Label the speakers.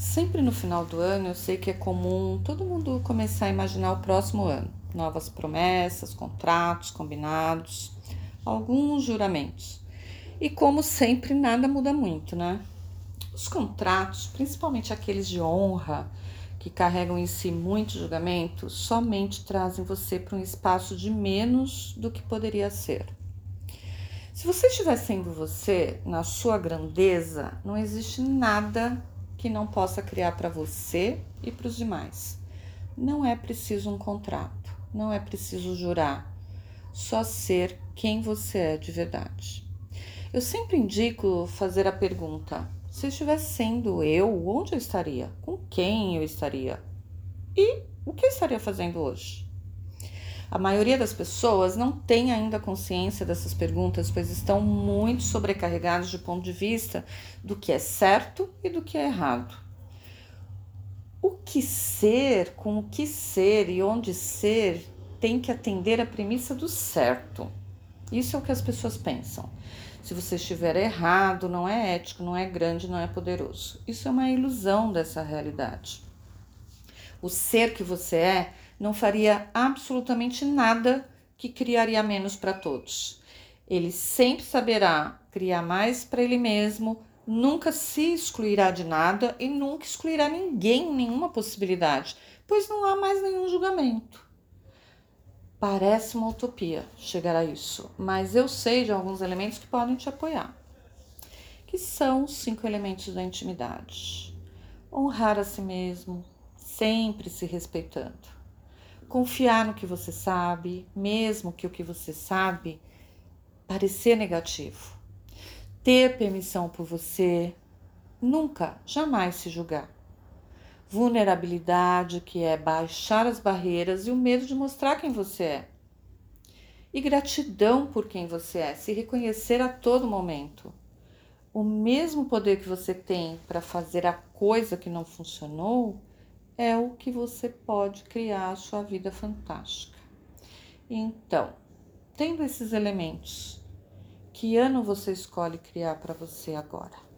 Speaker 1: Sempre no final do ano eu sei que é comum todo mundo começar a imaginar o próximo ano. Novas promessas, contratos, combinados, alguns juramentos. E como sempre, nada muda muito, né? Os contratos, principalmente aqueles de honra, que carregam em si muitos julgamentos, somente trazem você para um espaço de menos do que poderia ser. Se você estiver sendo você, na sua grandeza, não existe nada que não possa criar para você e para os demais. Não é preciso um contrato, não é preciso jurar, só ser quem você é de verdade. Eu sempre indico fazer a pergunta: se estivesse sendo eu, onde eu estaria? Com quem eu estaria? E o que eu estaria fazendo hoje? A maioria das pessoas não tem ainda consciência dessas perguntas, pois estão muito sobrecarregados de ponto de vista do que é certo e do que é errado. O que ser, com o que ser e onde ser tem que atender a premissa do certo. Isso é o que as pessoas pensam. Se você estiver errado, não é ético, não é grande, não é poderoso. Isso é uma ilusão dessa realidade. O ser que você é não faria absolutamente nada que criaria menos para todos. Ele sempre saberá criar mais para ele mesmo, nunca se excluirá de nada e nunca excluirá ninguém, nenhuma possibilidade, pois não há mais nenhum julgamento. Parece uma utopia chegar a isso, mas eu sei de alguns elementos que podem te apoiar. Que são os cinco elementos da intimidade: honrar a si mesmo, sempre se respeitando confiar no que você sabe, mesmo que o que você sabe parecer negativo. Ter permissão por você, nunca, jamais se julgar. Vulnerabilidade, que é baixar as barreiras e o medo de mostrar quem você é. E gratidão por quem você é, se reconhecer a todo momento. O mesmo poder que você tem para fazer a coisa que não funcionou, é o que você pode criar a sua vida fantástica. Então, tendo esses elementos, que ano você escolhe criar para você agora?